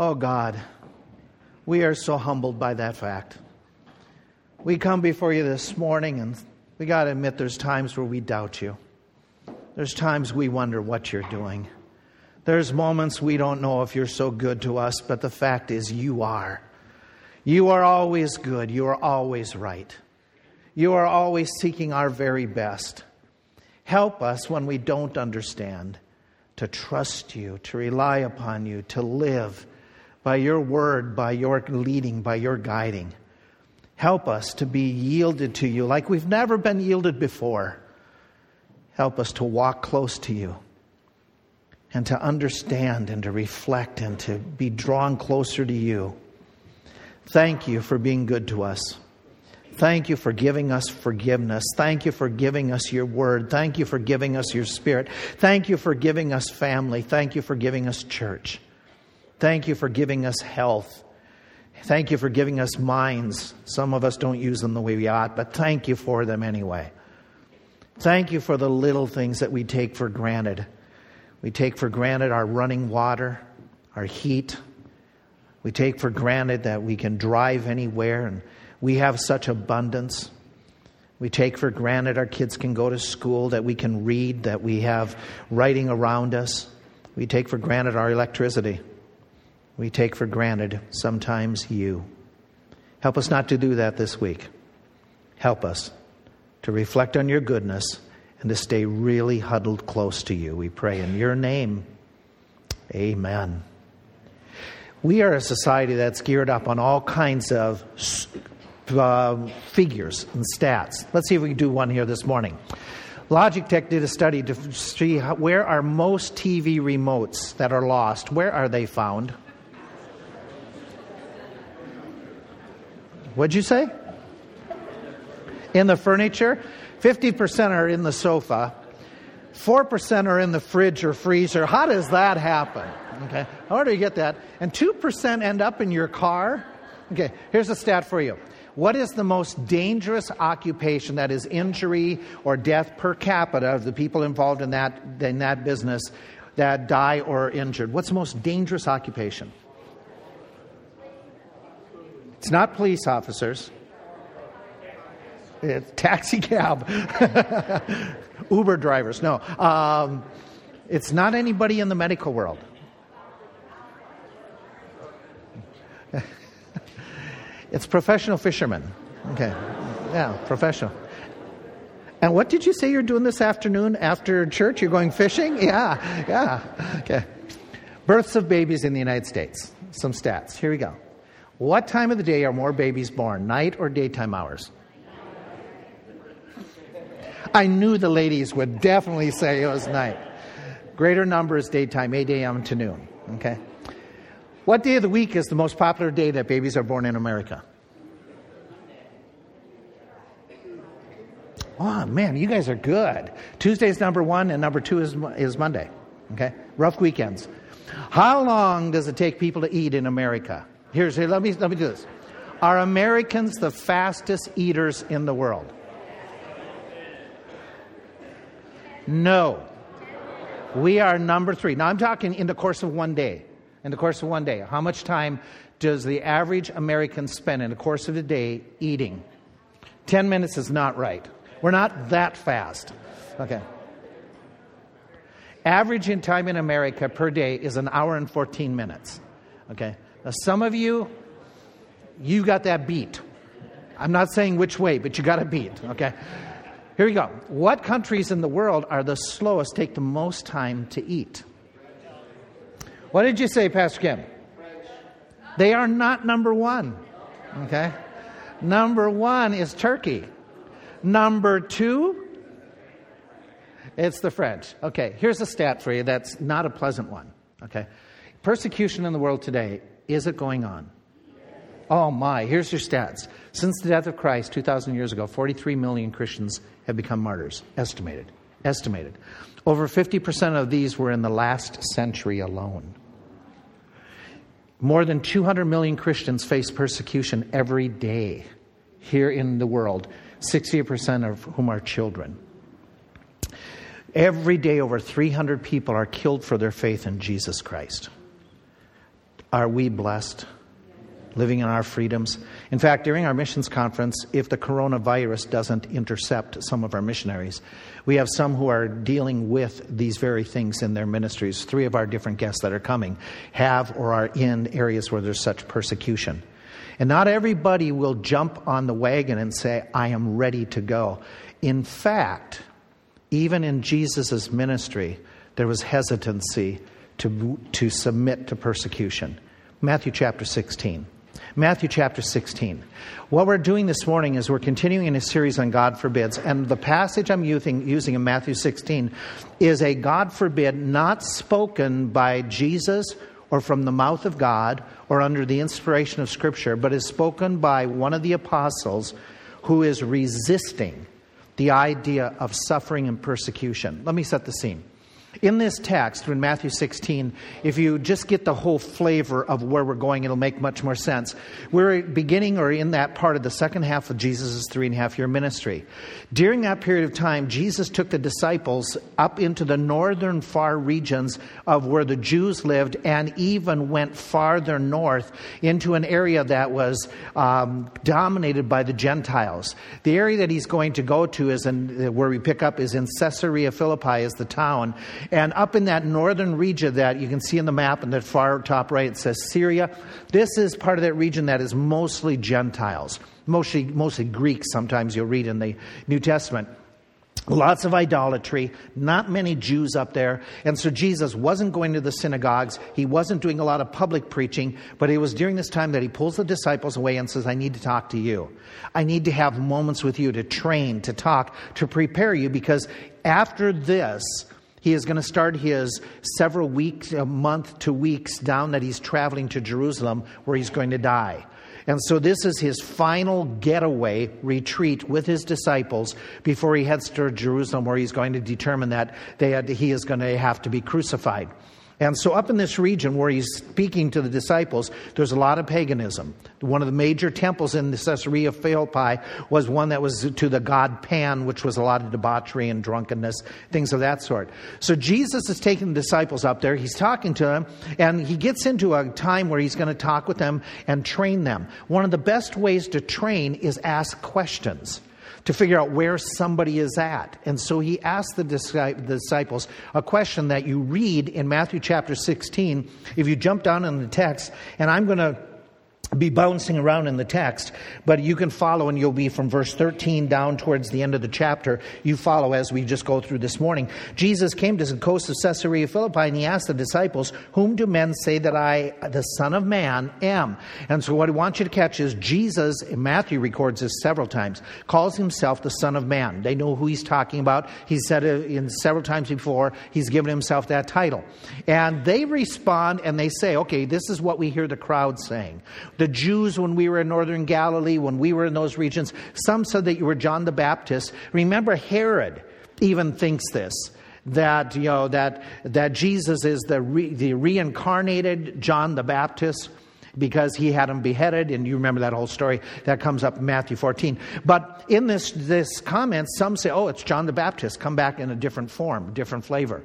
Oh God, we are so humbled by that fact. We come before you this morning and we got to admit there's times where we doubt you. There's times we wonder what you're doing. There's moments we don't know if you're so good to us, but the fact is you are. You are always good. You are always right. You are always seeking our very best. Help us when we don't understand to trust you, to rely upon you, to live by your word, by your leading, by your guiding. Help us to be yielded to you like we've never been yielded before. Help us to walk close to you and to understand and to reflect and to be drawn closer to you. Thank you for being good to us. Thank you for giving us forgiveness. Thank you for giving us your word. Thank you for giving us your spirit. Thank you for giving us family. Thank you for giving us church. Thank you for giving us health. Thank you for giving us minds. Some of us don't use them the way we ought, but thank you for them anyway. Thank you for the little things that we take for granted. We take for granted our running water, our heat. We take for granted that we can drive anywhere and we have such abundance. We take for granted our kids can go to school, that we can read, that we have writing around us. We take for granted our electricity. We take for granted sometimes you. Help us not to do that this week. Help us to reflect on your goodness and to stay really huddled close to you. We pray in your name. Amen. We are a society that's geared up on all kinds of uh, figures and stats. Let's see if we can do one here this morning. Logitech did a study to see how, where are most TV remotes that are lost. Where are they found? What'd you say? In the furniture? 50% are in the sofa. 4% are in the fridge or freezer. How does that happen? Okay. How do you get that? And 2% end up in your car. Okay, here's a stat for you. What is the most dangerous occupation that is injury or death per capita of the people involved in that, in that business that die or are injured? What's the most dangerous occupation? It's not police officers. It's taxi cab. Uber drivers. No. Um, it's not anybody in the medical world. it's professional fishermen. Okay. Yeah, professional. And what did you say you're doing this afternoon after church? You're going fishing? Yeah, yeah. Okay. Births of babies in the United States. Some stats. Here we go. What time of the day are more babies born, night or daytime hours? I knew the ladies would definitely say it was night. Greater number is daytime, 8 a.m. to noon. Okay? What day of the week is the most popular day that babies are born in America? Oh, man, you guys are good. Tuesday's number one, and number two is, is Monday. Okay? Rough weekends. How long does it take people to eat in America? Here's here, let me let me do this. Are Americans the fastest eaters in the world? No. We are number three. Now I'm talking in the course of one day. In the course of one day. How much time does the average American spend in the course of a day eating? Ten minutes is not right. We're not that fast. Okay. Average in time in America per day is an hour and 14 minutes. Okay. Now, some of you, you got that beat. I'm not saying which way, but you got a beat, okay? Here we go. What countries in the world are the slowest, take the most time to eat? What did you say, Pastor Kim? They are not number one, okay? Number one is Turkey. Number two, it's the French. Okay, here's a stat for you that's not a pleasant one, okay? Persecution in the world today is it going on? Oh my, here's your stats. Since the death of Christ 2,000 years ago, 43 million Christians have become martyrs, estimated. Estimated. Over 50% of these were in the last century alone. More than 200 million Christians face persecution every day here in the world, 60% of whom are children. Every day, over 300 people are killed for their faith in Jesus Christ Are we blessed? Living in our freedoms. In fact, during our missions conference, if the coronavirus doesn't intercept some of our missionaries, we have some who are dealing with these very things in their ministries. Three of our different guests that are coming have or are in areas where there's such persecution. And not everybody will jump on the wagon and say, I am ready to go. In fact, even in Jesus' ministry, there was hesitancy to, to submit to persecution. Matthew chapter 16. Matthew chapter 16. What we're doing this morning is we're continuing in a series on God forbids, and the passage I'm using, using in Matthew 16 is a God forbid not spoken by Jesus or from the mouth of God or under the inspiration of Scripture, but is spoken by one of the apostles who is resisting the idea of suffering and persecution. Let me set the scene. In this text, in Matthew 16, if you just get the whole flavor of where we're going, it'll make much more sense. We're beginning or in that part of the second half of Jesus' three and a half year ministry. During that period of time, Jesus took the disciples up into the northern far regions of where the Jews lived and even went farther north into an area that was um, dominated by the Gentiles. The area that he's going to go to is in, where we pick up is in Caesarea Philippi, is the town. And up in that northern region that you can see in the map in the far top right, it says Syria. This is part of that region that is mostly Gentiles, mostly, mostly Greeks, sometimes you'll read in the New Testament. Lots of idolatry, not many Jews up there. And so Jesus wasn't going to the synagogues. He wasn't doing a lot of public preaching, but it was during this time that he pulls the disciples away and says, I need to talk to you. I need to have moments with you to train, to talk, to prepare you, because after this, he is going to start his several weeks, a month to weeks down that he's traveling to Jerusalem where he's going to die. And so this is his final getaway retreat with his disciples before he heads to Jerusalem where he's going to determine that had, he is going to have to be crucified. And so, up in this region where he's speaking to the disciples, there's a lot of paganism. One of the major temples in the Caesarea Philippi was one that was to the god Pan, which was a lot of debauchery and drunkenness, things of that sort. So, Jesus is taking the disciples up there. He's talking to them, and he gets into a time where he's going to talk with them and train them. One of the best ways to train is ask questions to figure out where somebody is at. And so he asked the disciples a question that you read in Matthew chapter 16. If you jump down in the text, and I'm going to be bouncing around in the text, but you can follow and you'll be from verse 13 down towards the end of the chapter. You follow as we just go through this morning. Jesus came to the coast of Caesarea Philippi and he asked the disciples, Whom do men say that I, the Son of Man, am? And so what I want you to catch is Jesus, Matthew records this several times, calls himself the Son of Man. They know who he's talking about. He's said it in several times before. He's given himself that title. And they respond and they say, Okay, this is what we hear the crowd saying. The Jews, when we were in northern Galilee, when we were in those regions, some said that you were John the Baptist. Remember, Herod even thinks this that you know that that Jesus is the re, the reincarnated John the Baptist because he had him beheaded and you remember that whole story that comes up in Matthew 14 but in this this comment some say oh it's John the Baptist come back in a different form different flavor.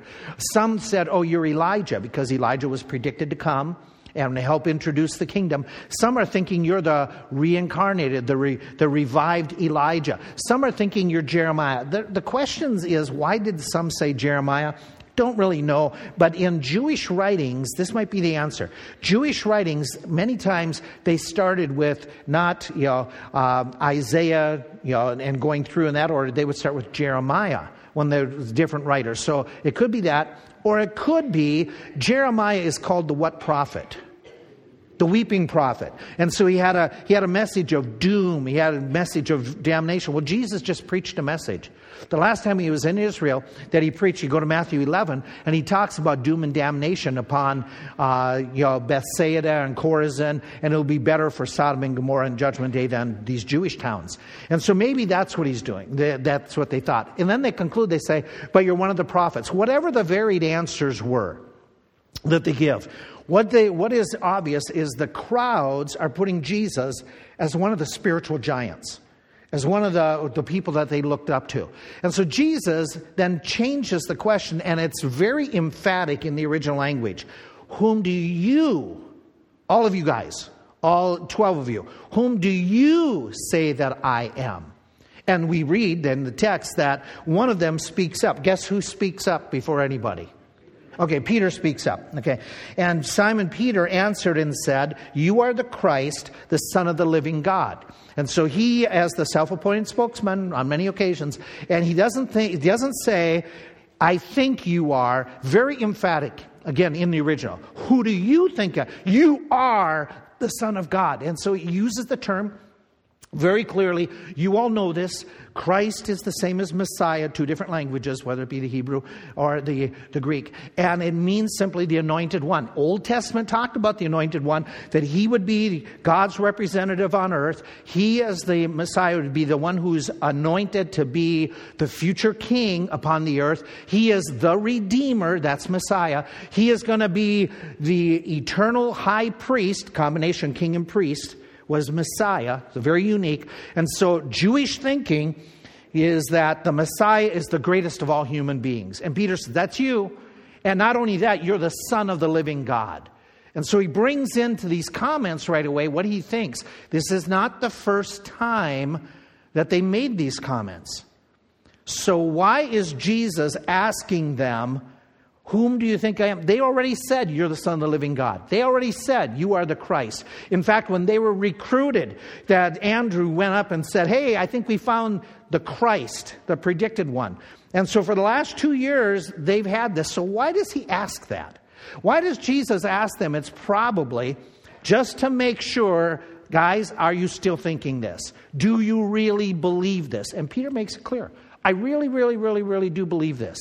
Some said oh you're Elijah because Elijah was predicted to come and help introduce the kingdom. Some are thinking you're the reincarnated, the, re, the revived Elijah. Some are thinking you're Jeremiah. The, the questions is why did some say Jeremiah? Don't really know, but in Jewish writings, this might be the answer. Jewish writings, many times they started with not you know uh, Isaiah, you know, and going through in that order. They would start with Jeremiah when there's different writers. So it could be that, or it could be Jeremiah is called the what prophet? The weeping prophet. And so he had a he had a message of doom, he had a message of damnation. Well, Jesus just preached a message. The last time he was in Israel that he preached, you go to Matthew 11, and he talks about doom and damnation upon uh, you know, Bethsaida and Chorazin, and it'll be better for Sodom and Gomorrah in Judgment Day than these Jewish towns. And so maybe that's what he's doing. That's what they thought. And then they conclude, they say, but you're one of the prophets. Whatever the varied answers were that they give, what, they, what is obvious is the crowds are putting Jesus as one of the spiritual giants, as one of the, the people that they looked up to. And so Jesus then changes the question, and it's very emphatic in the original language Whom do you All of you guys, all 12 of you, whom do you say that I am? And we read in the text that one of them speaks up. Guess who speaks up before anybody? Okay, Peter speaks up. Okay. And Simon Peter answered and said, You are the Christ, the Son of the living God. And so he, as the self appointed spokesman on many occasions, and he doesn't, think, he doesn't say, I think you are, very emphatic, again, in the original. Who do you think? You are the Son of God. And so he uses the term very clearly. You all know this. Christ is the same as Messiah, two different languages, whether it be the Hebrew or the, the Greek. And it means simply the anointed one. Old Testament talked about the anointed one, that he would be God's representative on earth. He, as the Messiah, would be the one who's anointed to be the future king upon the earth. He is the Redeemer, that's Messiah. He is going to be the eternal high priest, combination king and priest was Messiah. It's very unique. And so Jewish thinking is that the Messiah is the greatest of all human beings. And Peter says, That's you. And not only that, you're the Son of the living God. And so he brings into these comments right away what he thinks. This is not the first time that they made these comments. So, why is Jesus asking them, whom do you think I am? They already said, You're the Son of the living God. They already said, You are the Christ. In fact, when they were recruited, that Andrew went up and said, Hey, I think we found the Christ, the predicted one. And so for the last two years, they've had this. So why does he ask that? Why does Jesus ask them? It's probably just to make sure, guys, are you still thinking this? Do you really believe this? And Peter makes it clear. I really, really, really, really do believe this.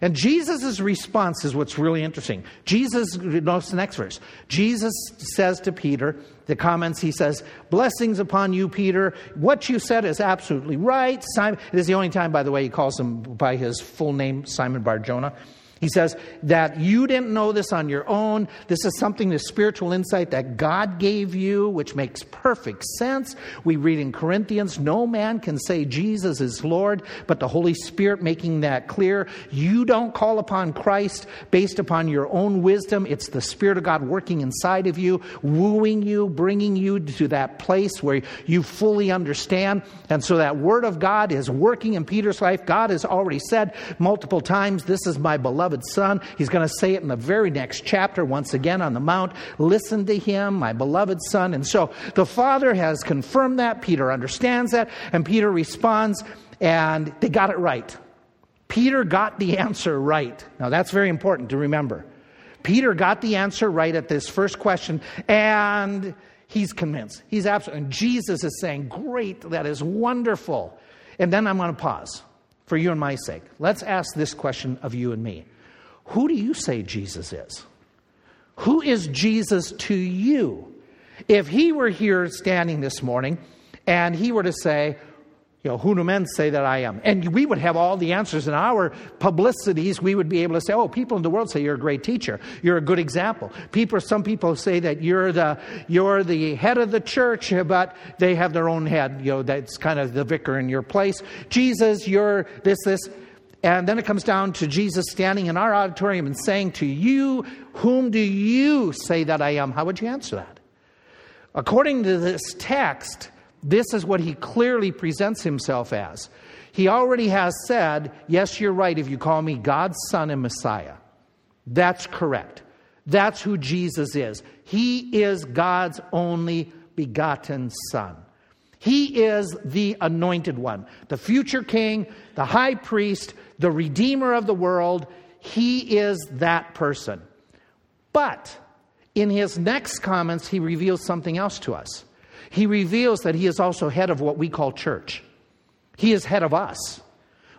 And Jesus' response is what's really interesting. Jesus, notice the next verse. Jesus says to Peter, the comments, he says, Blessings upon you, Peter. What you said is absolutely right. Simon, it is the only time, by the way, he calls him by his full name, Simon Bar Jonah. He says that you didn't know this on your own. This is something, the spiritual insight that God gave you, which makes perfect sense. We read in Corinthians, no man can say Jesus is Lord, but the Holy Spirit making that clear. You don't call upon Christ based upon your own wisdom. It's the Spirit of God working inside of you, wooing you, bringing you to that place where you fully understand. And so that Word of God is working in Peter's life. God has already said multiple times, This is my beloved beloved Son. He's going to say it in the very next chapter, once again on the Mount. Listen to him, my beloved Son. And so the Father has confirmed that. Peter understands that. And Peter responds, and they got it right. Peter got the answer right. Now, that's very important to remember. Peter got the answer right at this first question, and he's convinced. He's absolutely, and Jesus is saying, Great, that is wonderful. And then I'm going to pause for you and my sake. Let's ask this question of you and me who do you say Jesus is? Who is Jesus to you? If he were here standing this morning and he were to say, you know, who do men say that I am? And we would have all the answers in our publicities. We would be able to say, oh, people in the world say you're a great teacher. You're a good example. People, some people say that you're the, you're the head of the church, but they have their own head. You know, that's kind of the vicar in your place. Jesus, you're this, this. And then it comes down to Jesus standing in our auditorium and saying to you, Whom do you say that I am? How would you answer that? According to this text, this is what he clearly presents himself as. He already has said, Yes, you're right if you call me God's Son and Messiah. That's correct. That's who Jesus is. He is God's only begotten Son. He is the anointed one, the future king, the high priest, the redeemer of the world. He is that person. But in his next comments, he reveals something else to us. He reveals that he is also head of what we call church. He is head of us.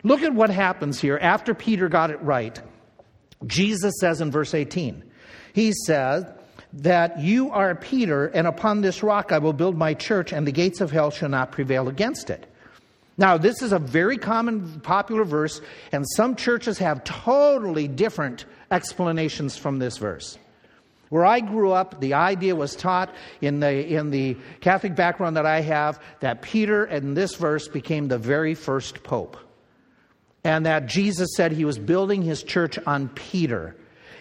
Look at what happens here after Peter got it right. Jesus says in verse 18, He says, that you are Peter, and upon this rock I will build my church, and the gates of hell shall not prevail against it. Now, this is a very common, popular verse, and some churches have totally different explanations from this verse. Where I grew up, the idea was taught in the, in the Catholic background that I have that Peter, in this verse, became the very first pope. And that Jesus said he was building his church on Peter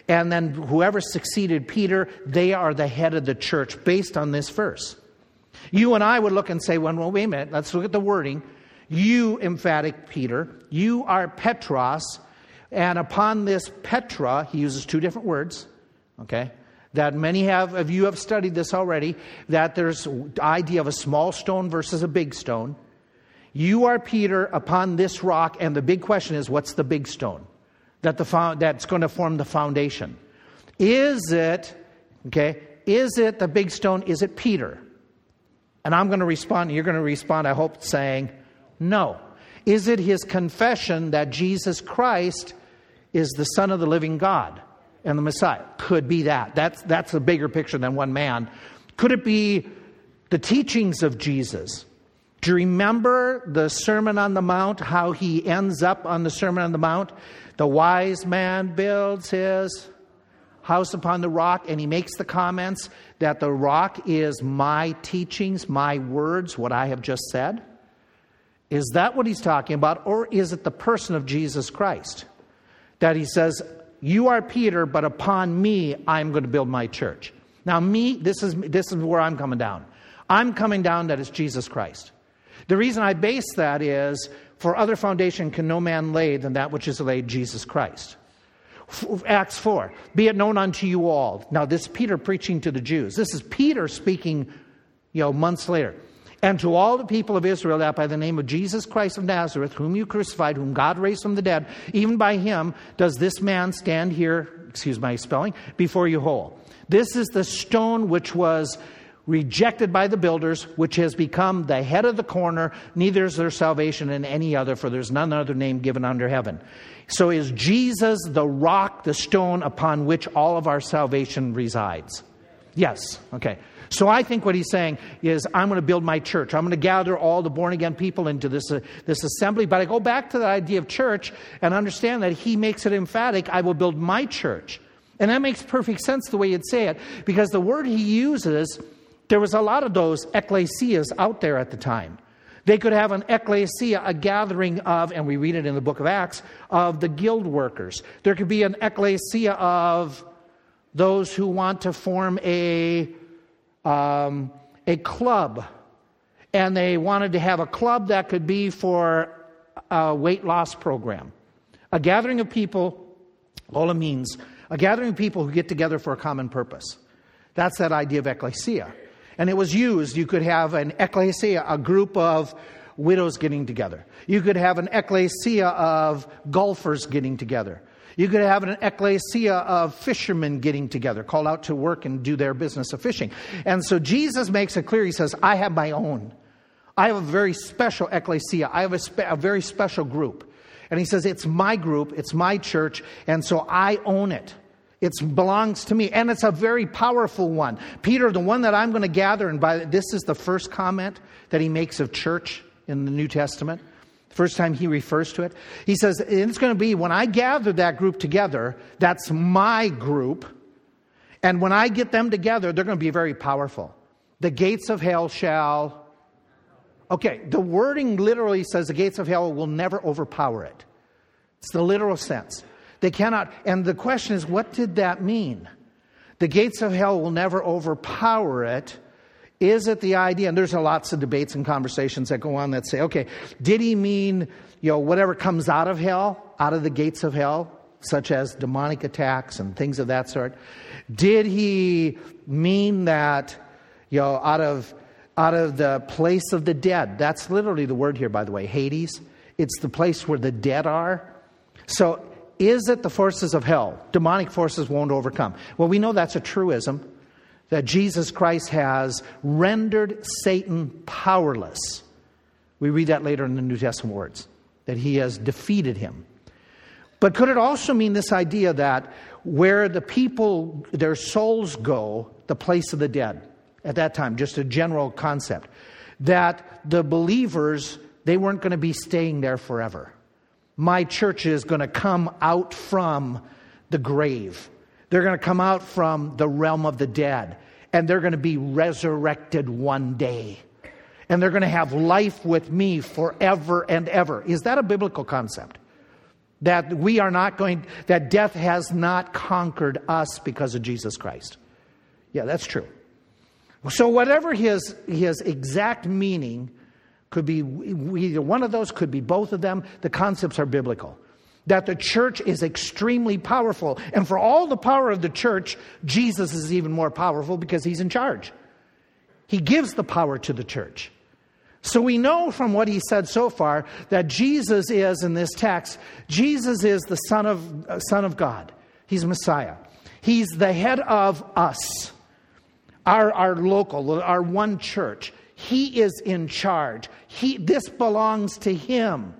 And then whoever succeeded Peter, they are the head of the church based on this verse. You and I would look and say, well, well, wait a minute, let's look at the wording. You, emphatic Peter, you are Petros, and upon this Petra, he uses two different words, okay? That many have of you have studied this already, that there's the idea of a small stone versus a big stone. You are Peter upon this rock, and the big question is, what's the big stone that the that's going to form the foundation? Is it, okay, is it the big stone? Is it Peter? And I'm going to respond, you're going to respond, I hope, saying, no. Is it his confession that Jesus Christ is the Son of the living God and the Messiah? Could be that. That's, that's a bigger picture than one man. Could it be the teachings of Jesus? Do you remember the Sermon on the Mount, how he ends up on the Sermon on the Mount? The wise man builds his house upon the rock, and he makes the comments that the rock is my teachings, my words, what I have just said. Is that what he's talking about, or is it the person of Jesus Christ? That he says, You are Peter, but upon me I'm going to build my church. Now, me, this is, this is where I'm coming down. I'm coming down that it's Jesus Christ. The reason I base that is for other foundation can no man lay than that which is laid, Jesus Christ. Acts 4, be it known unto you all. Now, this is Peter preaching to the Jews. This is Peter speaking, you know, months later. And to all the people of Israel, that by the name of Jesus Christ of Nazareth, whom you crucified, whom God raised from the dead, even by him does this man stand here, excuse my spelling, before you whole. This is the stone which was rejected by the builders, which has become the head of the corner. Neither is there salvation in any other, for there's none other name given under heaven. So is Jesus the rock, the stone upon which all of our salvation resides? Yes. Okay. So I think what he's saying is, I'm going to build my church. I'm going to gather all the born again people into this, uh, this assembly. But I go back to the idea of church and understand that he makes it emphatic I will build my church. And that makes perfect sense the way you'd say it, because the word he uses there was a lot of those ecclesias out there at the time. They could have an ecclesia, a gathering of, and we read it in the book of Acts, of the guild workers. There could be an ecclesia of those who want to form a, um, a club. And they wanted to have a club that could be for a weight loss program. A gathering of people, all it means, a gathering of people who get together for a common purpose. That's that idea of ecclesia. And it was used. You could have an ecclesia, a group of widows getting together. You could have an ecclesia of golfers getting together. You could have an ecclesia of fishermen getting together, called out to work and do their business of fishing. And so Jesus makes it clear. He says, I have my own. I have a very special ecclesia. I have a, spe- a very special group. And he says, It's my group, it's my church, and so I own it. It belongs to me, and it's a very powerful one. Peter, the one that I'm going to gather, and by this is the first comment that he makes of church in the New Testament. First time he refers to it. He says, It's going to be when I gather that group together, that's my group. And when I get them together, they're going to be very powerful. The gates of hell shall. Okay, the wording literally says the gates of hell will never overpower it. It's the literal sense. They cannot. And the question is, what did that mean? The gates of hell will never overpower it. Is it the idea? And there's lots of debates and conversations that go on that say, okay, did he mean, you know, whatever comes out of hell, out of the gates of hell, such as demonic attacks and things of that sort? Did he mean that, you know, out of out of the place of the dead? That's literally the word here, by the way, Hades. It's the place where the dead are. So is it the forces of hell? Demonic forces won't overcome. Well, we know that's a truism, that Jesus Christ has rendered Satan powerless. We read that later in the New Testament words, that he has defeated him. But could it also mean this idea that where the people, their souls go, the place of the dead, at that time, just a general concept, that the believers, they weren't going to be staying there forever my church is going to come out from the grave. They're going to come out from the realm of the dead, and they're going to be resurrected one day. And they're going to have life with me forever and ever. Is that a biblical concept? That we are not going, that death has not conquered us because of Jesus Christ. Yeah, that's true. So, whatever his, his exact meaning could be, either one of those, could be both of them, the concepts are biblical. That the church is extremely powerful. And for all the power of the church, Jesus is even more powerful because he's in charge. He gives the power to the church. So we know from what he said so far that Jesus is, in this text, Jesus is the Son of, uh, Son of God. He's Messiah. He's the head of us, our, our local, our one church. He is in charge. He, this belongs to him.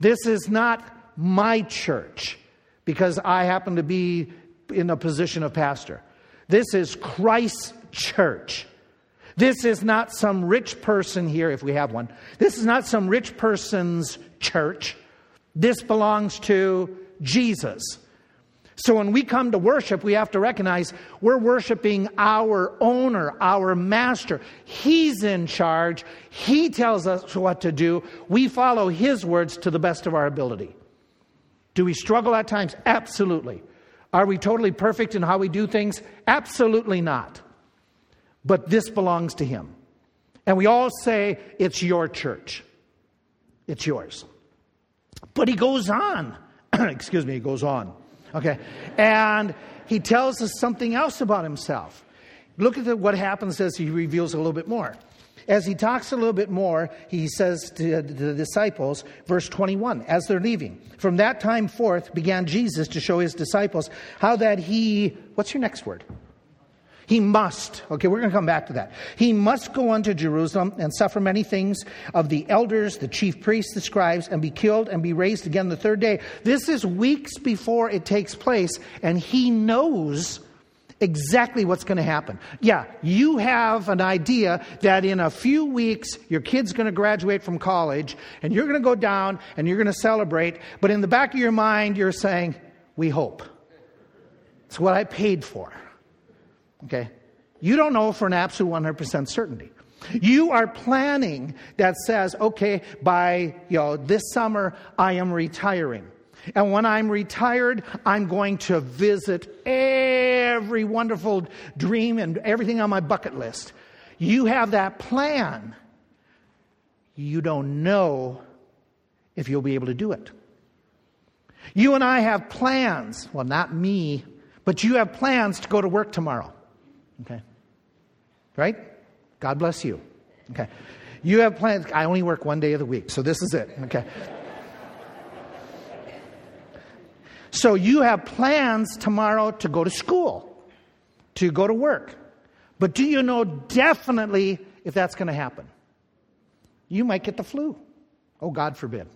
This is not my church because I happen to be in a position of pastor. This is Christ's church. This is not some rich person here, if we have one. This is not some rich person's church. This belongs to Jesus. So when we come to worship, we have to recognize we're worshiping our owner, our master. He's in charge. He tells us what to do. We follow his words to the best of our ability. Do we struggle at times? Absolutely. Are we totally perfect in how we do things? Absolutely not but this belongs to him. And we all say, it's your church. It's yours. But he goes on. Excuse me, he goes on. Okay. And he tells us something else about himself. Look at what happens as he reveals a little bit more. As he talks a little bit more, he says to the disciples, verse 21, as they're leaving, from that time forth began Jesus to show his disciples how that he, what's your next word? He must, okay, we're going to come back to that. He must go unto Jerusalem and suffer many things of the elders, the chief priests, the scribes, and be killed and be raised again the third day. This is weeks before it takes place, and he knows exactly what's going to happen. Yeah, you have an idea that in a few weeks your kid's going to graduate from college and you're going to go down and you're going to celebrate, but in the back of your mind you're saying, We hope. It's what I paid for. Okay? You don't know for an absolute 100% certainty. You are planning that says, okay, by you know, this summer I am retiring. And when I'm retired, I'm going to visit every wonderful dream and everything on my bucket list. You have that plan. You don't know if you'll be able to do it. You and I have plans. Well, not me, but you have plans to go to work tomorrow. Okay? Right? God bless you. Okay. You have plans. I only work one day of the week, so this is it. Okay. So you have plans tomorrow to go to school, to go to work. But do you know definitely if that's going to happen? You might get the flu. Oh, God forbid.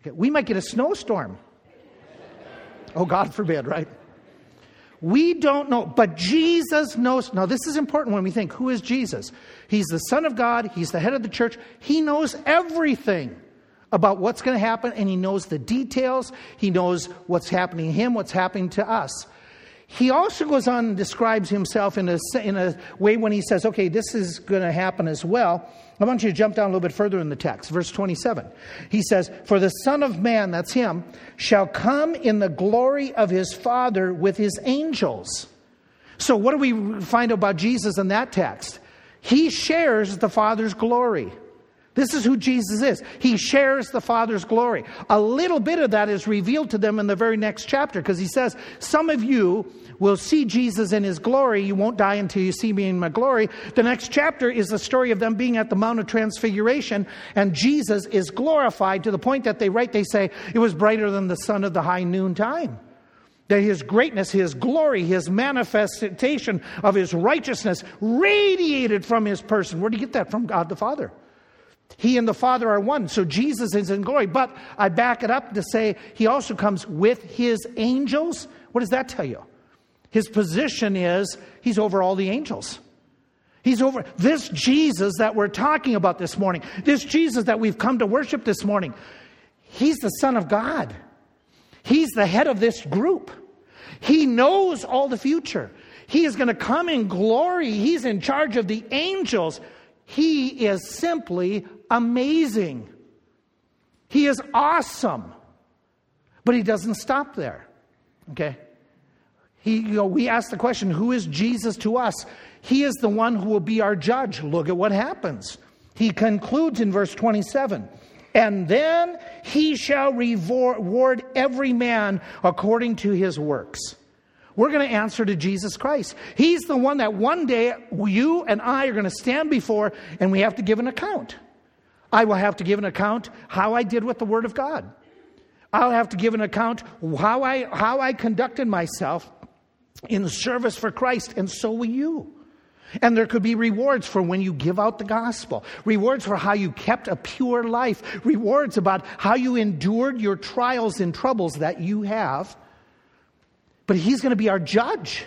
Okay. We might get a snowstorm. Oh, God forbid, right? We don't know, but Jesus knows. Now, this is important when we think who is Jesus? He's the Son of God, He's the head of the church. He knows everything about what's going to happen, and He knows the details. He knows what's happening to Him, what's happening to us. He also goes on and describes himself in a, in a way when he says, okay, this is going to happen as well. I want you to jump down a little bit further in the text, verse 27. He says, For the Son of Man, that's him, shall come in the glory of his Father with his angels. So, what do we find about Jesus in that text? He shares the Father's glory. This is who Jesus is. He shares the Father's glory. A little bit of that is revealed to them in the very next chapter because he says, Some of you will see Jesus in his glory. You won't die until you see me in my glory. The next chapter is the story of them being at the Mount of Transfiguration, and Jesus is glorified to the point that they write, they say, it was brighter than the sun of the high noon time. That his greatness, his glory, his manifestation of his righteousness radiated from his person. Where do you get that? From God the Father. He and the Father are one. So Jesus is in glory. But I back it up to say he also comes with his angels. What does that tell you? His position is he's over all the angels. He's over this Jesus that we're talking about this morning, this Jesus that we've come to worship this morning. He's the Son of God. He's the head of this group. He knows all the future. He is going to come in glory. He's in charge of the angels. He is simply amazing. He is awesome. But he doesn't stop there. Okay? He, you know, we ask the question, who is Jesus to us? He is the one who will be our judge. Look at what happens. He concludes in verse 27 and then he shall reward every man according to his works. We're going to answer to Jesus Christ. He's the one that one day you and I are going to stand before and we have to give an account. I will have to give an account how I did with the Word of God. I'll have to give an account how I, how I conducted myself in service for Christ, and so will you. And there could be rewards for when you give out the gospel, rewards for how you kept a pure life, rewards about how you endured your trials and troubles that you have. But he's going to be our judge.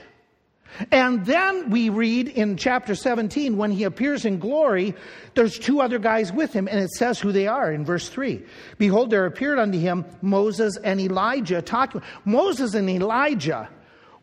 And then we read in chapter 17, when he appears in glory, there's two other guys with him, and it says who they are in verse 3. Behold, there appeared unto him Moses and Elijah talking. Moses and Elijah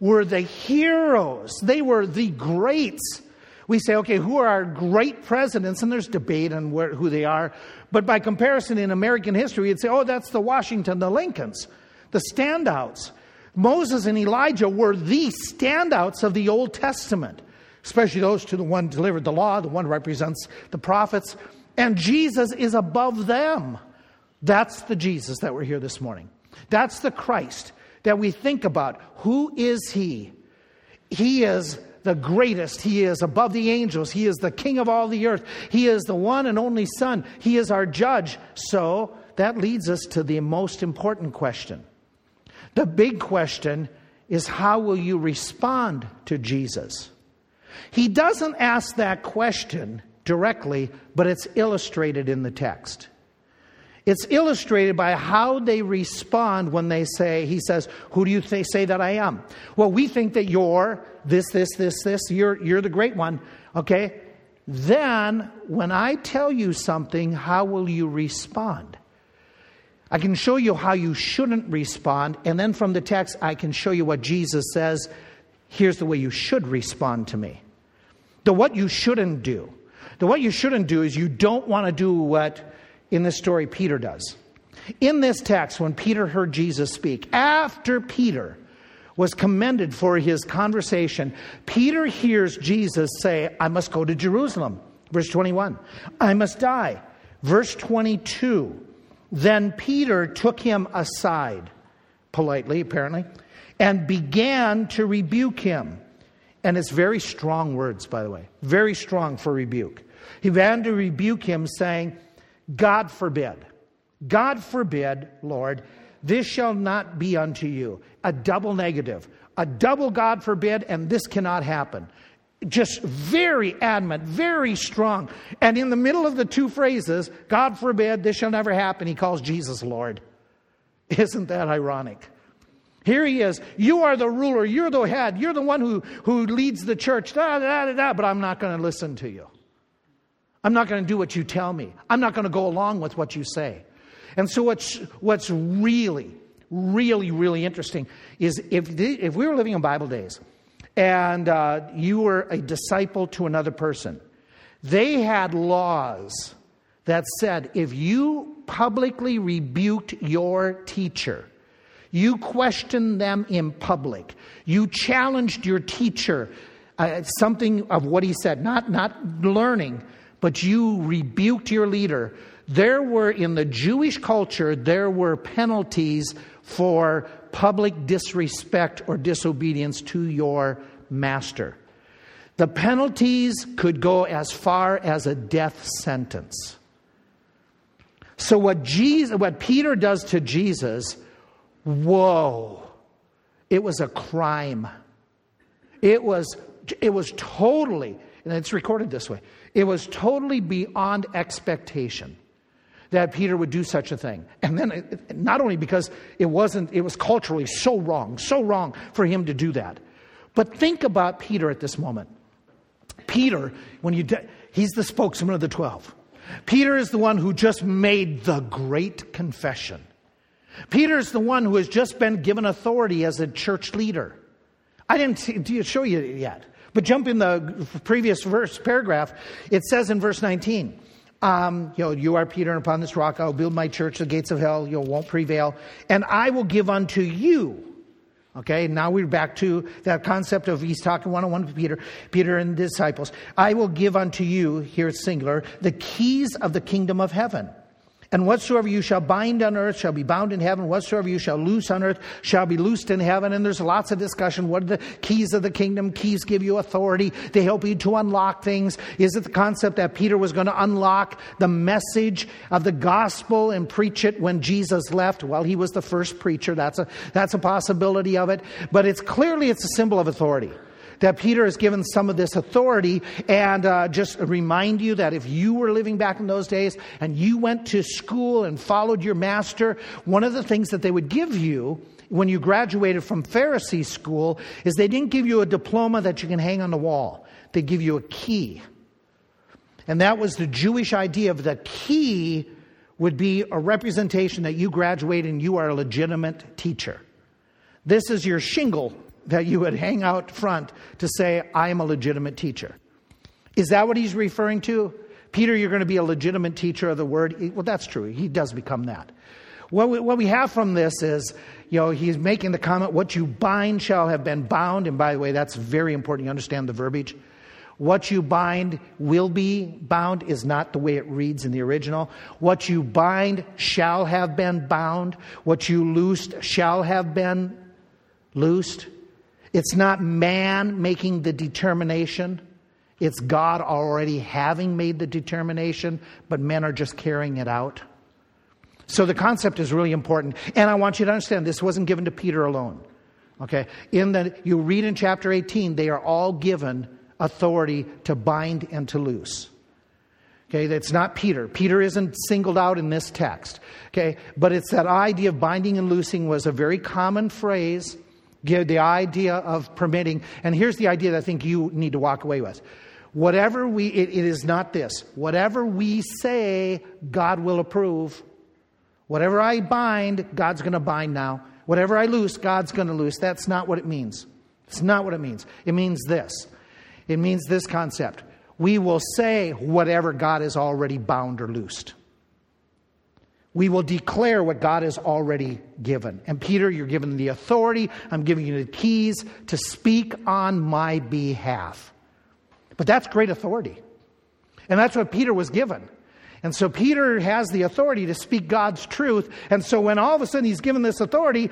were the heroes, they were the greats we say, okay, who are our great presidents? And there's debate on where, who they are. But by comparison in American history, you'd say, oh, that's the Washington, the Lincolns, the standouts. Moses and Elijah were the standouts of the Old Testament, especially those to the one delivered the law, the one represents the prophets. And Jesus is above them. That's the Jesus that we're here this morning. That's the Christ that we think about. Who is he? He is the greatest. He is above the angels. He is the king of all the earth. He is the one and only Son. He is our judge. So that leads us to the most important question. The big question is how will you respond to Jesus? He doesn't ask that question directly, but it's illustrated in the text. It's illustrated by how they respond when they say, He says, Who do you th- say that I am? Well, we think that you're this, this, this, this, you're, you're the great one, okay? Then, when I tell you something, how will you respond? I can show you how you shouldn't respond, and then from the text, I can show you what Jesus says. Here's the way you should respond to me. The what you shouldn't do. The what you shouldn't do is you don't want to do what in this story Peter does. In this text, when Peter heard Jesus speak, after Peter was commended for his conversation, Peter hears Jesus say, I must go to Jerusalem. Verse 21. I must die. Verse 22. Then Peter took him aside, politely, apparently, and began to rebuke him. And it's very strong words, by the way, very strong for rebuke. He began to rebuke him, saying, God forbid, God forbid, Lord, this shall not be unto you. A double negative, a double God forbid, and this cannot happen. Just very adamant, very strong. And in the middle of the two phrases, God forbid, this shall never happen, he calls Jesus Lord. Isn't that ironic? Here he is. You are the ruler. You're the head. You're the one who, who leads the church. Da, da, da, da, but I'm not going to listen to you. I'm not going to do what you tell me. I'm not going to go along with what you say. And so, what's, what's really, really, really interesting is if, the, if we were living in Bible days and uh, you were a disciple to another person, they had laws that said if you publicly rebuked your teacher, you questioned them in public, you challenged your teacher, uh, something of what he said, not, not learning, but you rebuked your leader. There were, in the Jewish culture, there were penalties for public disrespect or disobedience to your master. The penalties could go as far as a death sentence. So what Jesus what Peter does to Jesus, whoa. It was a crime. It was it was totally and it's recorded this way. It was totally beyond expectation that Peter would do such a thing. And then, it, not only because it wasn't, it was culturally so wrong, so wrong for him to do that. But think about Peter at this moment. Peter, when you, de- he's the spokesman of the 12. Peter is the one who just made the great confession. Peter is the one who has just been given authority as a church leader. I didn't show you yet. But jump in the previous verse paragraph. It says in verse 19, um, you know, you are Peter, and upon this rock I will build my church. The gates of hell, you know, won't prevail, and I will give unto you. Okay, now we're back to that concept of he's talking one on one to Peter, Peter and the disciples. I will give unto you, here it's singular, the keys of the kingdom of heaven. And whatsoever you shall bind on earth shall be bound in heaven. Whatsoever you shall loose on earth shall be loosed in heaven. And there's lots of discussion. What are the keys of the kingdom? Keys give you authority. They help you to unlock things. Is it the concept that Peter was going to unlock the message of the gospel and preach it when Jesus left? Well, he was the first preacher. That's a, that's a possibility of it. But it's clearly, it's a symbol of authority that Peter has given some of this authority. And uh, just remind you that if you were living back in those days and you went to school and followed your master, one of the things that they would give you when you graduated from Pharisee school is they didn't give you a diploma that you can hang on the wall, they give you a key. And that was the Jewish idea of the key would be a representation that you graduated and you are a legitimate teacher. This is your shingle that you would hang out front to say, I am a legitimate teacher. Is that what he's referring to? Peter, you're going to be a legitimate teacher of the word. Well, that's true. He does become that. What we, what we have from this is, you know, he's making the comment, what you bind shall have been bound. And by the way, that's very important. You understand the verbiage. What you bind will be bound is not the way it reads in the original. What you bind shall have been bound. What you loosed shall have been loosed. It's not man making the determination. It's God already having made the determination, but men are just carrying it out. So the concept is really important. And I want you to understand this wasn't given to Peter alone. Okay? In the you read in chapter 18, they are all given authority to bind and to loose. Okay, that's not Peter. Peter isn't singled out in this text. Okay, but it's that idea of binding and loosing was a very common phrase Give the idea of permitting. And here's the idea that I think you need to walk away with. Whatever we, it, it is not this. Whatever we say, God will approve. Whatever I bind, God's going to bind now. Whatever I loose, God's going to loose. That's not what it means. It's not what it means. It means this. It means this concept. We will say whatever God has already bound or loosed. We will declare what God has already given. And Peter, you're given the authority. I'm giving you the keys to speak on my behalf. But that's great authority. And that's what Peter was given. And so Peter has the authority to speak God's truth. And so when all of a sudden he's given this authority,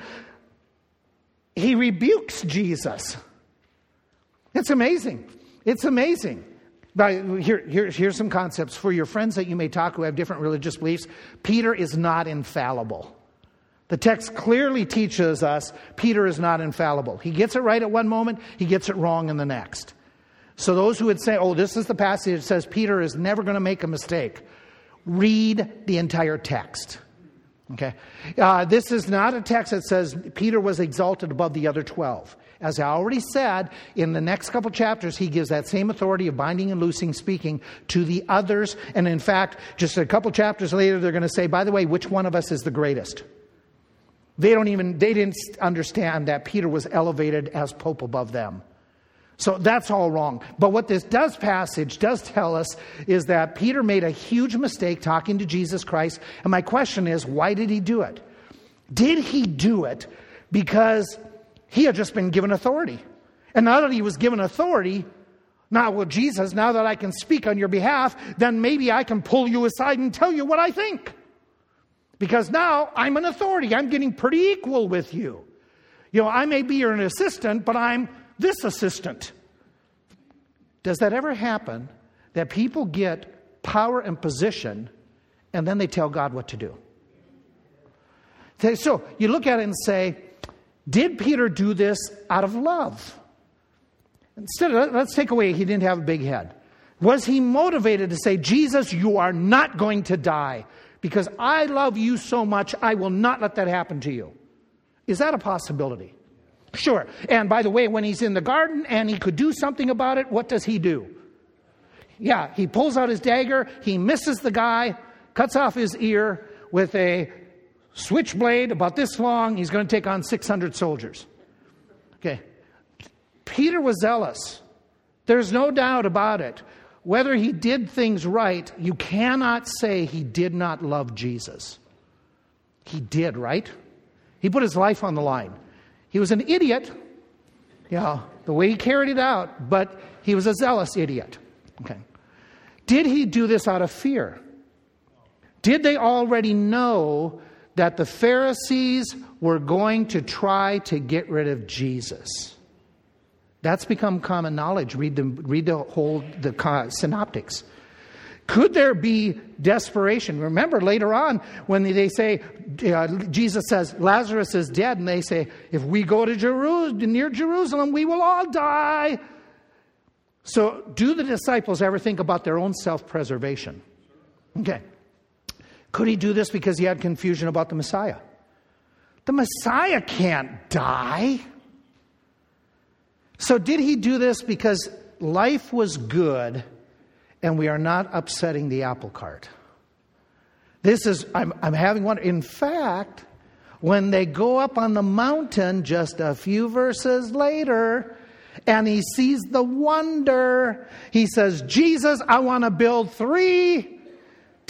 he rebukes Jesus. It's amazing. It's amazing. Here, here, here's some concepts for your friends that you may talk who have different religious beliefs. Peter is not infallible. The text clearly teaches us Peter is not infallible. He gets it right at one moment, he gets it wrong in the next. So, those who would say, oh, this is the passage that says Peter is never going to make a mistake, read the entire text. Okay? Uh, this is not a text that says Peter was exalted above the other 12. As I already said, in the next couple chapters, he gives that same authority of binding and loosing speaking to the others. And in fact, just a couple chapters later, they're going to say, by the way, which one of us is the greatest? They don't even, they didn't understand that Peter was elevated as Pope above them. So that's all wrong. But what this does passage does tell us is that Peter made a huge mistake talking to Jesus Christ. And my question is, why did he do it? Did he do it because he had just been given authority. And now that he was given authority, now, well, Jesus, now that I can speak on your behalf, then maybe I can pull you aside and tell you what I think. Because now I'm an authority. I'm getting pretty equal with you. You know, I may be your assistant, but I'm this assistant. Does that ever happen that people get power and position and then they tell God what to do? So you look at it and say, did Peter do this out of love? Instead, let's take away he didn't have a big head. Was he motivated to say, Jesus, you are not going to die because I love you so much, I will not let that happen to you? Is that a possibility? Sure. And by the way, when he's in the garden and he could do something about it, what does he do? Yeah, he pulls out his dagger, he misses the guy, cuts off his ear with a switchblade about this long. He's going to take on 600 soldiers. Okay. Peter was zealous. There's no doubt about it. whether he did things right, you cannot say he did not love Jesus. He did, right? He put his life on the line. He was an idiot, yeah, the way he carried it out, but he was a zealous idiot. Okay. Did he do this out of fear? Did they already know that the Pharisees were going to try to get rid of Jesus? That's become common knowledge. Read the, read the whole the synoptics. Could there be desperation? Remember later on when they say, uh, Jesus says, Lazarus is dead, and they say, if we go to Jerusalem, near Jerusalem, we will all die. So, do the disciples ever think about their own self preservation? Okay. Could he do this because he had confusion about the Messiah? The Messiah can't die. So, did he do this because life was good and we are not upsetting the apple cart? This is, I'm, I'm having one. In fact, when they go up on the mountain just a few verses later, and he sees the wonder, he says, Jesus, I want to build three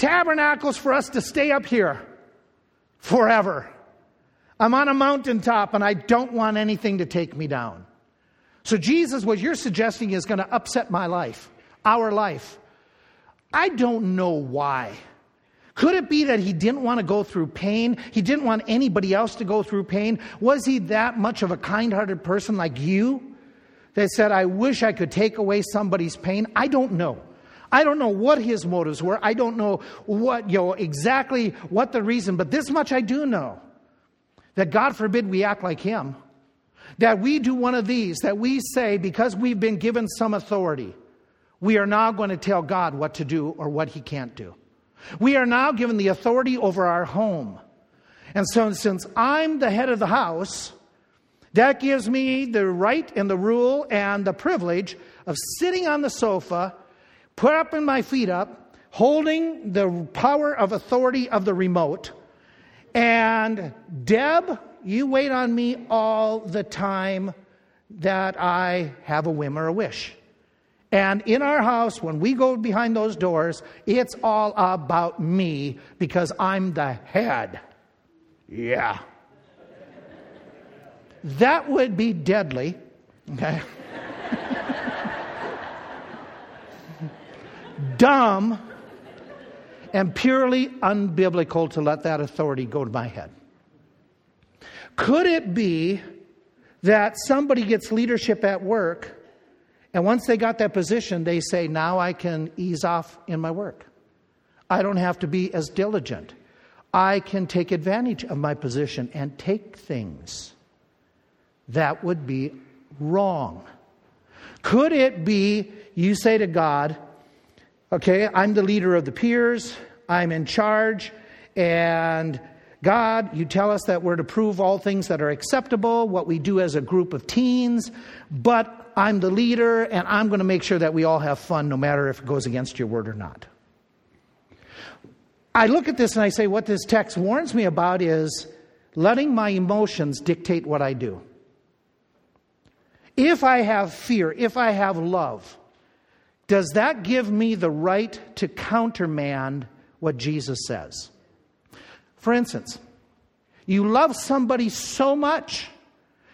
tabernacles for us to stay up here forever. I'm on a mountaintop and I don't want anything to take me down. So, Jesus, what you're suggesting is going to upset my life, our life. I don't know why. Could it be that he didn't want to go through pain? He didn't want anybody else to go through pain? Was he that much of a kind hearted person like you that said, I wish I could take away somebody's pain? I don't know. I don't know what his motives were. I don't know what, you know, exactly what the reason, but this much I do know that God forbid we act like him that we do one of these, that we say, because we've been given some authority, we are now going to tell God what to do or what He can't do. We are now given the authority over our home. And so, since I'm the head of the house, that gives me the right and the rule and the privilege of sitting on the sofa, put up in my feet up, holding the power of authority of the remote. And Deb you wait on me all the time that I have a whim or a wish. And in our house, when we go behind those doors, it's all about me because I'm the head. Yeah. that would be deadly. Okay. Dumb and purely unbiblical to let that authority go to my head. Could it be that somebody gets leadership at work, and once they got that position, they say, Now I can ease off in my work? I don't have to be as diligent. I can take advantage of my position and take things. That would be wrong. Could it be you say to God, Okay, I'm the leader of the peers, I'm in charge, and God, you tell us that we're to prove all things that are acceptable, what we do as a group of teens, but I'm the leader and I'm going to make sure that we all have fun no matter if it goes against your word or not. I look at this and I say, what this text warns me about is letting my emotions dictate what I do. If I have fear, if I have love, does that give me the right to countermand what Jesus says? For instance, you love somebody so much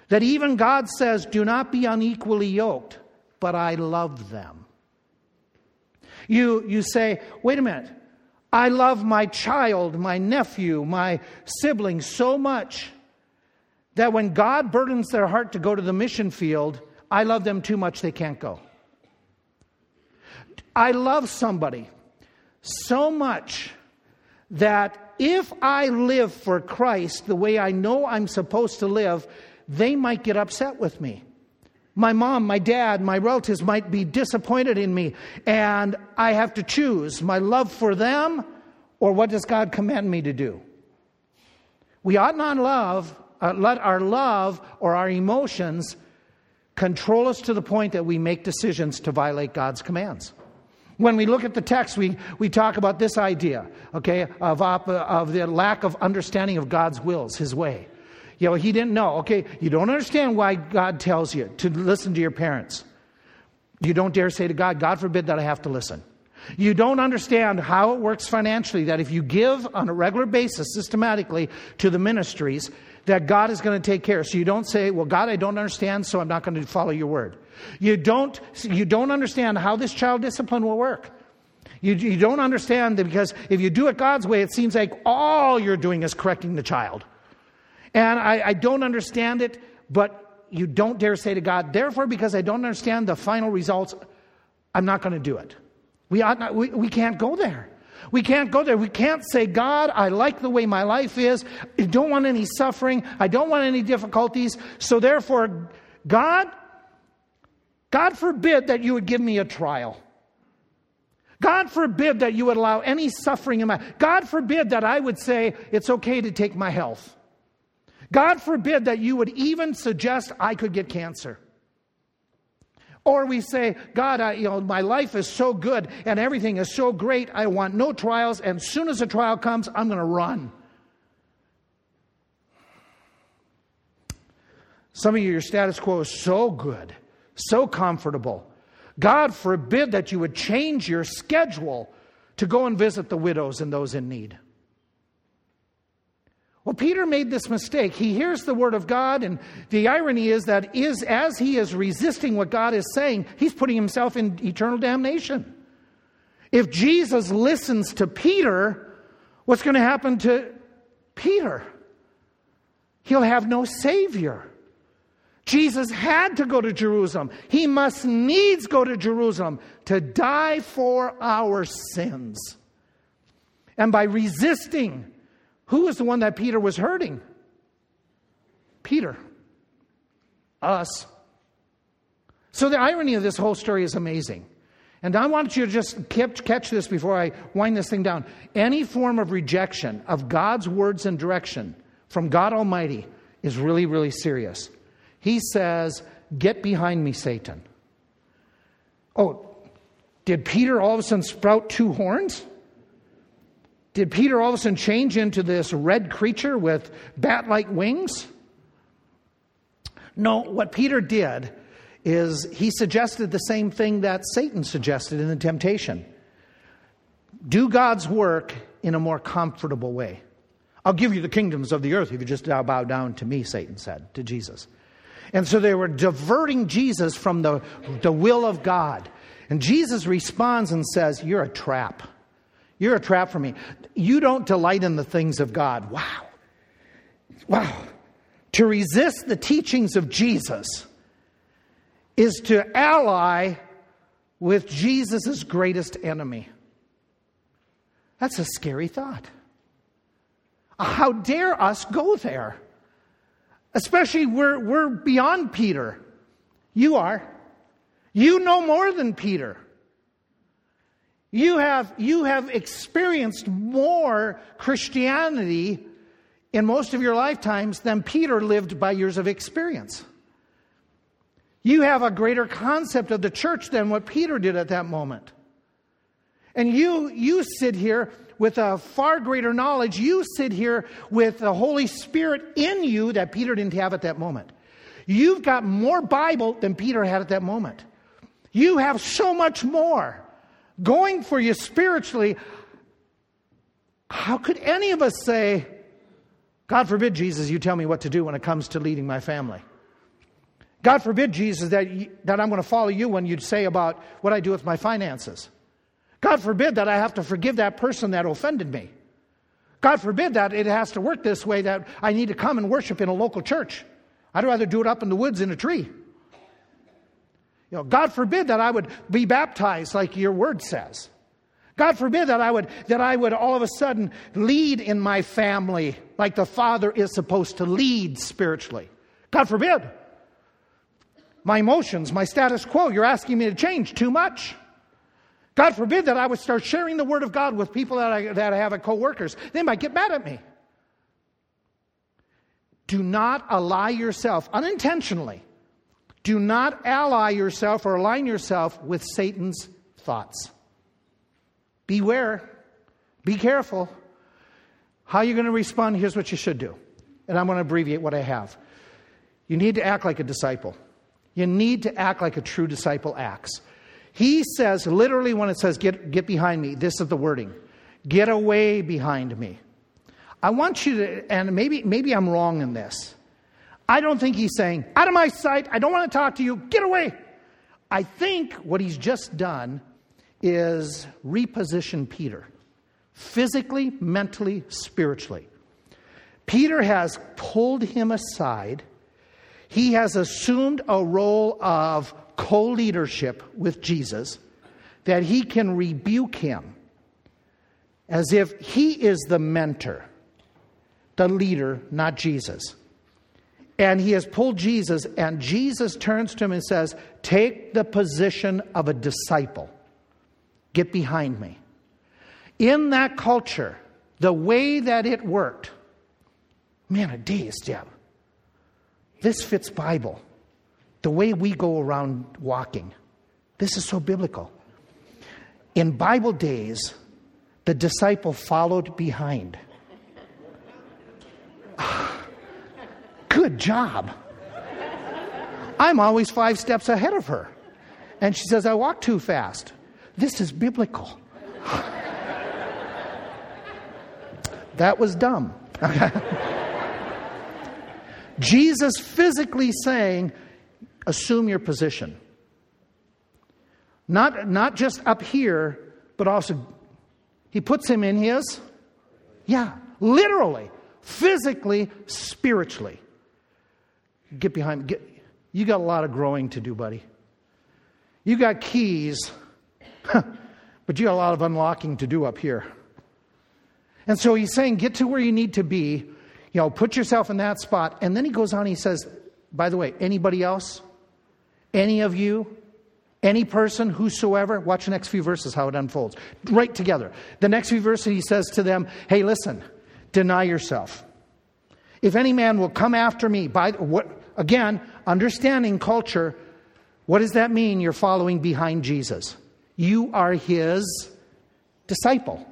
that even God says, Do not be unequally yoked, but I love them. You, you say, Wait a minute, I love my child, my nephew, my sibling so much that when God burdens their heart to go to the mission field, I love them too much they can't go. I love somebody so much that if I live for Christ the way I know I'm supposed to live, they might get upset with me. My mom, my dad, my relatives might be disappointed in me, and I have to choose my love for them or what does God command me to do? We ought not love, uh, let our love or our emotions control us to the point that we make decisions to violate God's commands. When we look at the text, we, we talk about this idea, okay, of, of the lack of understanding of God's wills, His way. You know, he didn't know, okay, you don't understand why God tells you to listen to your parents. You don't dare say to God, God forbid that I have to listen. You don't understand how it works financially, that if you give on a regular basis, systematically, to the ministries, that God is going to take care. So you don't say, Well, God, I don't understand, so I'm not going to follow your word. You don't, you don't understand how this child discipline will work. You, you don't understand that because if you do it God's way, it seems like all you're doing is correcting the child. And I, I don't understand it, but you don't dare say to God, therefore, because I don't understand the final results, I'm not going to do it. We, ought not, we, we can't go there. We can't go there. We can't say, God, I like the way my life is. I don't want any suffering. I don't want any difficulties. So therefore, God, God forbid that you would give me a trial. God forbid that you would allow any suffering in my God forbid that I would say it's okay to take my health. God forbid that you would even suggest I could get cancer. Or we say, God, I, you know, my life is so good and everything is so great, I want no trials, and as soon as a trial comes, I'm going to run. Some of you, your status quo is so good, so comfortable. God forbid that you would change your schedule to go and visit the widows and those in need. Well, Peter made this mistake. He hears the word of God, and the irony is that is as he is resisting what God is saying, he's putting himself in eternal damnation. If Jesus listens to Peter, what's going to happen to Peter? He'll have no Savior. Jesus had to go to Jerusalem. He must needs go to Jerusalem to die for our sins. And by resisting, who was the one that Peter was hurting? Peter. Us. So the irony of this whole story is amazing. And I want you to just catch this before I wind this thing down. Any form of rejection of God's words and direction from God Almighty is really, really serious. He says, Get behind me, Satan. Oh, did Peter all of a sudden sprout two horns? Did Peter all of a sudden change into this red creature with bat like wings? No, what Peter did is he suggested the same thing that Satan suggested in the temptation do God's work in a more comfortable way. I'll give you the kingdoms of the earth if you just bow down to me, Satan said to Jesus. And so they were diverting Jesus from the, the will of God. And Jesus responds and says, You're a trap. You're a trap for me. You don't delight in the things of God. Wow. Wow. To resist the teachings of Jesus is to ally with Jesus' greatest enemy. That's a scary thought. How dare us go there? Especially we're, we're beyond Peter. You are. You know more than Peter. You have, you have experienced more Christianity in most of your lifetimes than Peter lived by years of experience. You have a greater concept of the church than what Peter did at that moment. And you, you sit here with a far greater knowledge. You sit here with the Holy Spirit in you that Peter didn't have at that moment. You've got more Bible than Peter had at that moment. You have so much more going for you spiritually, how could any of us say, God forbid, Jesus, you tell me what to do when it comes to leading my family? God forbid, Jesus, that, that I'm going to follow you when you say about what I do with my finances. God forbid that I have to forgive that person that offended me. God forbid that it has to work this way that I need to come and worship in a local church. I'd rather do it up in the woods in a tree. You know, God forbid that I would be baptized like your word says. God forbid that I would that I would all of a sudden lead in my family like the father is supposed to lead spiritually. God forbid. My emotions, my status quo, you're asking me to change too much. God forbid that I would start sharing the word of God with people that I, that I have at coworkers. They might get mad at me. Do not ally yourself unintentionally do not ally yourself or align yourself with Satan's thoughts. Beware. Be careful. How you're you going to respond? Here's what you should do. And I'm going to abbreviate what I have. You need to act like a disciple. You need to act like a true disciple acts. He says, literally, when it says, get, get behind me, this is the wording get away behind me. I want you to, and maybe, maybe I'm wrong in this. I don't think he's saying, out of my sight, I don't want to talk to you, get away. I think what he's just done is reposition Peter physically, mentally, spiritually. Peter has pulled him aside. He has assumed a role of co leadership with Jesus that he can rebuke him as if he is the mentor, the leader, not Jesus. And he has pulled Jesus, and Jesus turns to him and says, Take the position of a disciple. Get behind me. In that culture, the way that it worked, man, a dazed, yeah. This fits Bible. The way we go around walking. This is so biblical. In Bible days, the disciple followed behind. Good job. I'm always five steps ahead of her. And she says, I walk too fast. This is biblical. that was dumb. Jesus physically saying, assume your position. Not, not just up here, but also he puts him in his, yeah, literally, physically, spiritually. Get behind, get, you got a lot of growing to do, buddy. You got keys, but you got a lot of unlocking to do up here. And so he's saying, get to where you need to be, you know, put yourself in that spot. And then he goes on, he says, by the way, anybody else? Any of you? Any person, whosoever, watch the next few verses how it unfolds. Right together. The next few verses, he says to them, Hey, listen, deny yourself. If any man will come after me, by what again, understanding culture, what does that mean? You're following behind Jesus. You are his disciple.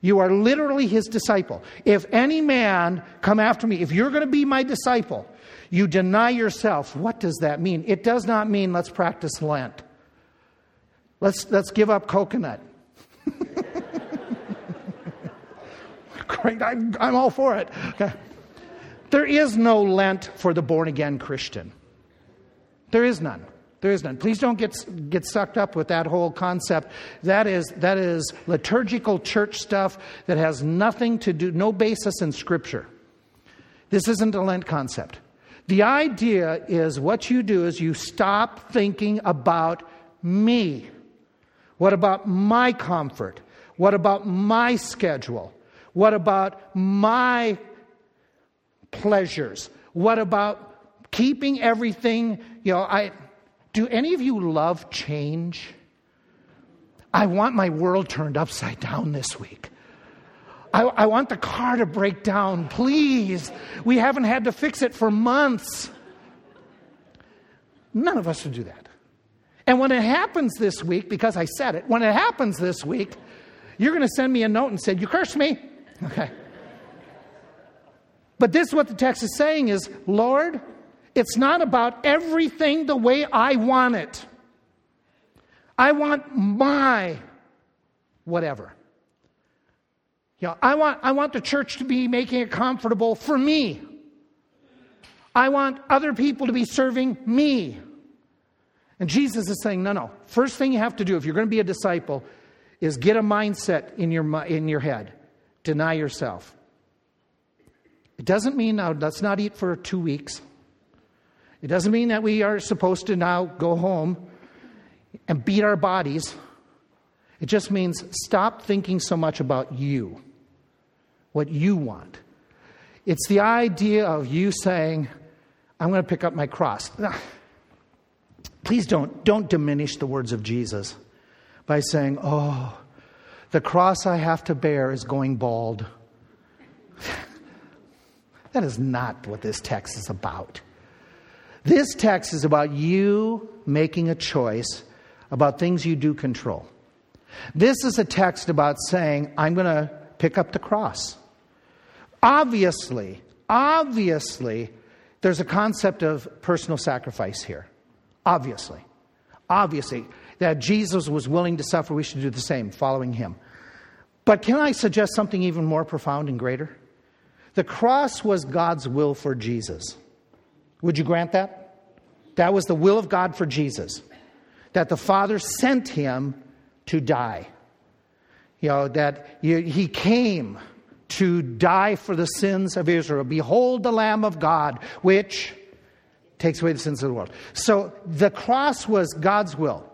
You are literally his disciple. If any man come after me, if you're going to be my disciple, you deny yourself. What does that mean? It does not mean let's practice Lent. Let's, let's give up coconut. Great, I'm, I'm all for it. Okay. There is no Lent for the born again Christian. There is none. There is none. Please don't get, get sucked up with that whole concept. That is, that is liturgical church stuff that has nothing to do, no basis in Scripture. This isn't a Lent concept. The idea is what you do is you stop thinking about me. What about my comfort? What about my schedule? What about my pleasures? What about keeping everything, you know, I do any of you love change? I want my world turned upside down this week. I, I want the car to break down, please. We haven't had to fix it for months. None of us would do that. And when it happens this week, because I said it, when it happens this week, you're going to send me a note and say, You cursed me. Okay. But this is what the text is saying is, Lord, it's not about everything the way I want it. I want my whatever. You know, I want, I want the church to be making it comfortable for me. I want other people to be serving me. And Jesus is saying, no, no. First thing you have to do if you're going to be a disciple is get a mindset in your, in your head. Deny yourself. It doesn't mean now, let's not eat for two weeks. It doesn't mean that we are supposed to now go home and beat our bodies. It just means stop thinking so much about you what you want. It's the idea of you saying, I'm going to pick up my cross. Please don't, don't diminish the words of Jesus by saying, Oh, the cross I have to bear is going bald. that is not what this text is about. This text is about you making a choice about things you do control. This is a text about saying, I'm going to pick up the cross. Obviously, obviously, there's a concept of personal sacrifice here. Obviously. Obviously. That Jesus was willing to suffer, we should do the same, following him. But can I suggest something even more profound and greater? The cross was God's will for Jesus. Would you grant that? That was the will of God for Jesus. That the Father sent him to die. You know, that he came to die for the sins of Israel. Behold the Lamb of God, which takes away the sins of the world. So the cross was God's will.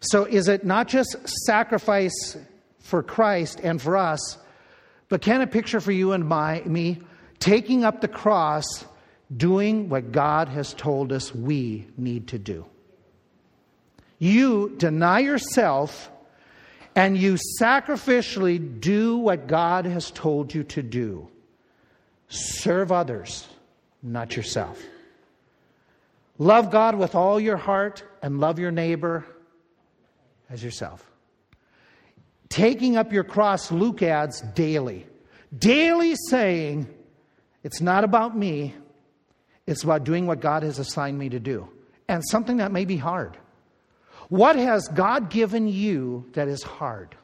So is it not just sacrifice for Christ and for us, but can a picture for you and my, me taking up the cross, doing what God has told us we need to do? You deny yourself and you sacrificially do what God has told you to do. Serve others, not yourself. Love God with all your heart and love your neighbor as yourself. Taking up your cross, Luke adds daily. Daily saying, it's not about me, it's about doing what God has assigned me to do. And something that may be hard. What has God given you that is hard?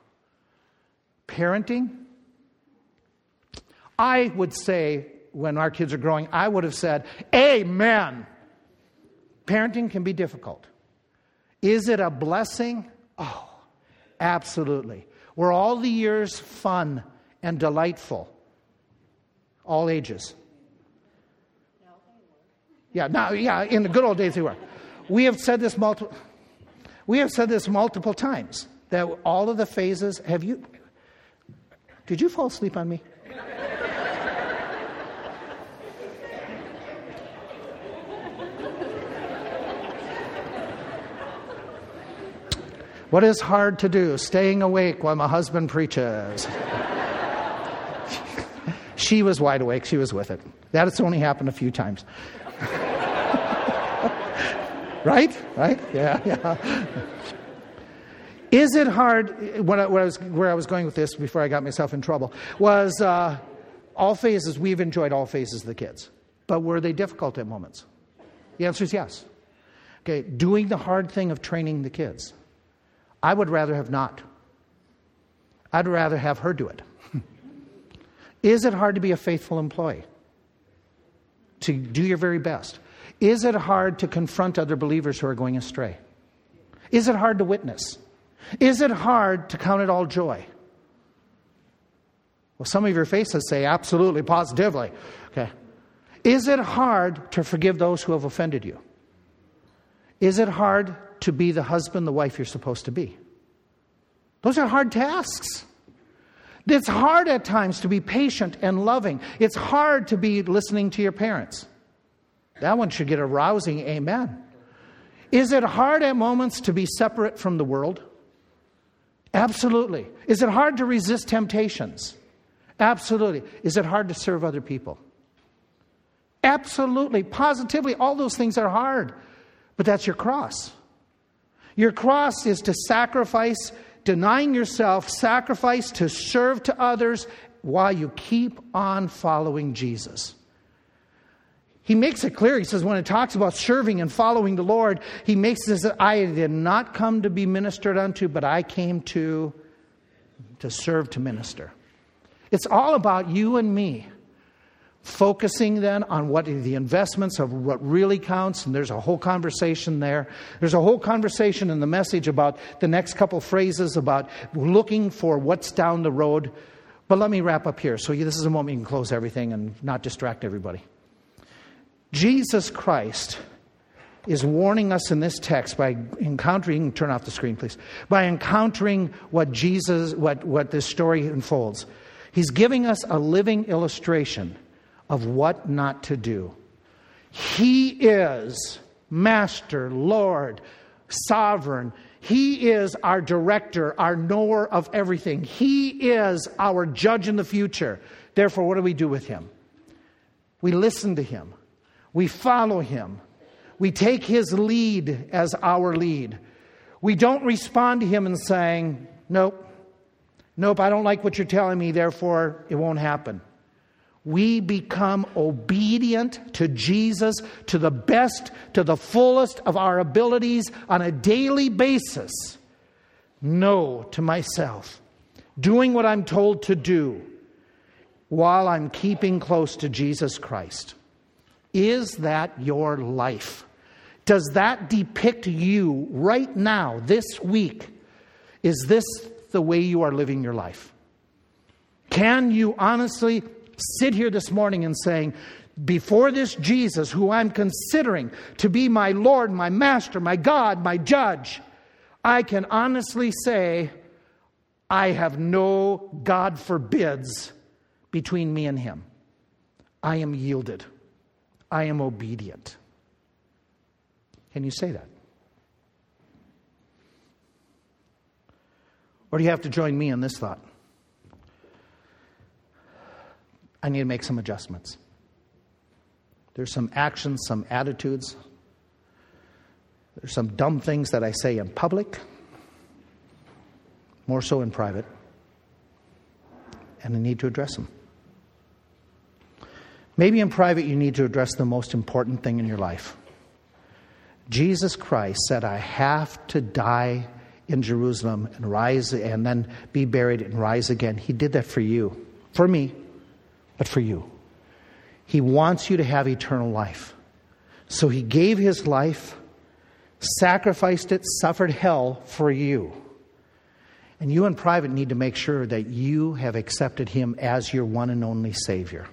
Parenting? I would say, when our kids are growing, I would have said, Amen. Parenting can be difficult. Is it a blessing? Oh, absolutely. Were all the years fun and delightful? All ages. Yeah, now, yeah, in the good old days they were. We have said this multiple. We have said this multiple times that all of the phases. Have you? Did you fall asleep on me? What is hard to do? Staying awake while my husband preaches. she was wide awake. She was with it. That has only happened a few times. Right? Right? Yeah, yeah. Is it hard? What I, I, was, where I was going with this before I got myself in trouble was uh, all phases. We've enjoyed all phases of the kids, but were they difficult at moments? The answer is yes. Okay, doing the hard thing of training the kids. I would rather have not. I'd rather have her do it. Is it hard to be a faithful employee? To do your very best? Is it hard to confront other believers who are going astray? Is it hard to witness? Is it hard to count it all joy? Well, some of your faces say absolutely, positively. Okay. Is it hard to forgive those who have offended you? Is it hard to be the husband, the wife you're supposed to be. Those are hard tasks. It's hard at times to be patient and loving. It's hard to be listening to your parents. That one should get a rousing amen. Is it hard at moments to be separate from the world? Absolutely. Is it hard to resist temptations? Absolutely. Is it hard to serve other people? Absolutely. Positively. All those things are hard. But that's your cross. Your cross is to sacrifice, denying yourself, sacrifice to serve to others while you keep on following Jesus. He makes it clear. He says, when it talks about serving and following the Lord, he makes this I did not come to be ministered unto, but I came to, to serve to minister. It's all about you and me focusing then on what the investments of what really counts and there's a whole conversation there there's a whole conversation in the message about the next couple phrases about looking for what's down the road but let me wrap up here so this is a moment you can close everything and not distract everybody jesus christ is warning us in this text by encountering turn off the screen please by encountering what jesus what, what this story unfolds he's giving us a living illustration of what not to do. He is Master, Lord, Sovereign. He is our director, our knower of everything. He is our judge in the future. Therefore, what do we do with him? We listen to him, we follow him, we take his lead as our lead. We don't respond to him and saying, Nope, nope, I don't like what you're telling me, therefore it won't happen. we become obedient to Jesus to the best, to the fullest of our abilities on a daily basis. No to myself, doing what I'm told to do while I'm keeping close to Jesus Christ. Is that your life? Does that depict you right now, this week? Is this the way you are living your life? Can you honestly sit here this morning and saying, before this Jesus, who I'm considering to be my Lord, my Master, my God, my Judge, I can honestly say, I have no God forbids between me and Him. I am yielded. I am obedient. Can you say that? Or do you have to join me in this thought? I need to make some adjustments. There's some actions, some attitudes. There's some dumb things that I say in public, more so in private, and I need to address them. Maybe in private, you need to address the most important thing in your life. Jesus Christ said, I have to die in Jerusalem and rise and then be buried and rise again. He did that for you, for me, but for you. He wants you to have eternal life. So he gave his life, sacrificed it, suffered hell for you. And you in private need to make sure that you have accepted him as your one and only Savior.